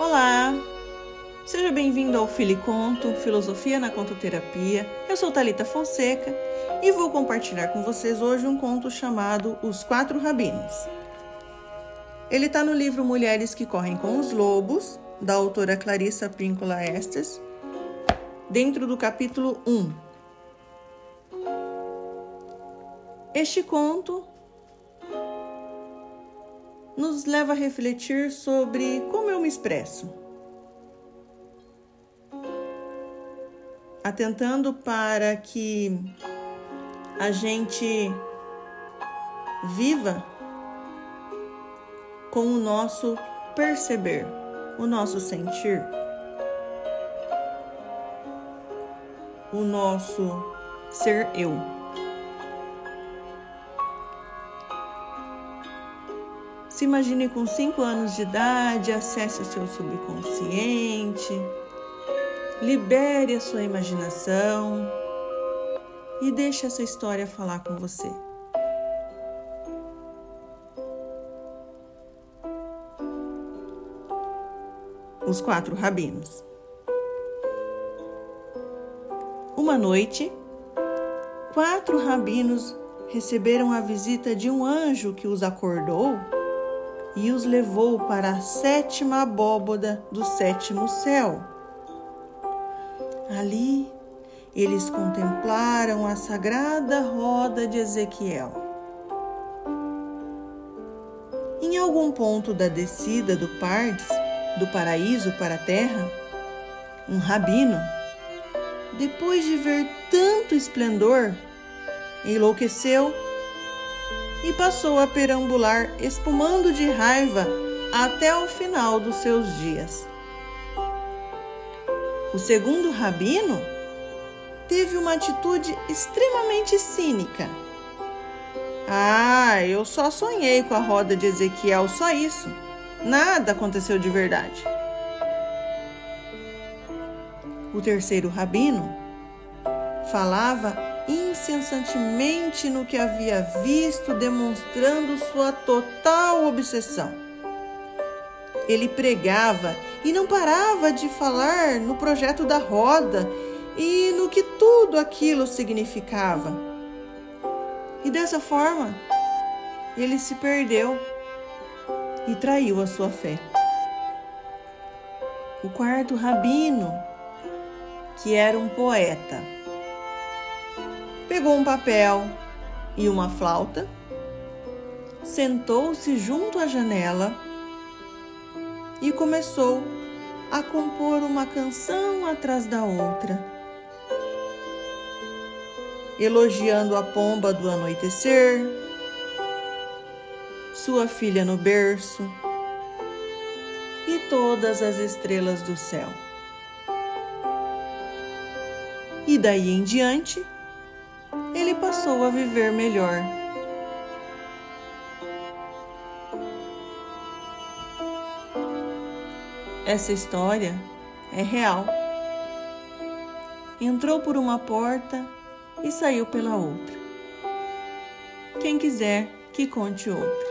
Olá! Seja bem-vindo ao Filiconto, Filosofia na Contoterapia. Eu sou Talita Fonseca e vou compartilhar com vocês hoje um conto chamado Os Quatro Rabinos. Ele está no livro Mulheres que Correm com os Lobos, da autora Clarissa Píncola Estes, dentro do capítulo 1. Este conto nos leva a refletir sobre como eu me expresso. Atentando para que a gente viva com o nosso perceber, o nosso sentir, o nosso ser eu. Se imagine com 5 anos de idade, acesse o seu subconsciente, libere a sua imaginação e deixe essa história falar com você. Os quatro rabinos. Uma noite, quatro rabinos receberam a visita de um anjo que os acordou e os levou para a sétima abóboda do sétimo céu. Ali eles contemplaram a sagrada roda de Ezequiel. Em algum ponto da descida do Pardes, do paraíso para a terra, um rabino, depois de ver tanto esplendor, enlouqueceu e passou a perambular espumando de raiva até o final dos seus dias. O segundo rabino teve uma atitude extremamente cínica. Ah, eu só sonhei com a roda de Ezequiel, só isso. Nada aconteceu de verdade. O terceiro rabino falava incessantemente no que havia visto, demonstrando sua total obsessão. Ele pregava e não parava de falar no projeto da roda e no que tudo aquilo significava. E dessa forma, ele se perdeu e traiu a sua fé. O quarto rabino, que era um poeta, pegou um papel e uma flauta, sentou-se junto à janela e começou a compor uma canção atrás da outra, elogiando a pomba do anoitecer, sua filha no berço e todas as estrelas do céu. E daí em diante, ele passou a viver melhor. Essa história é real. Entrou por uma porta e saiu pela outra. Quem quiser que conte outra.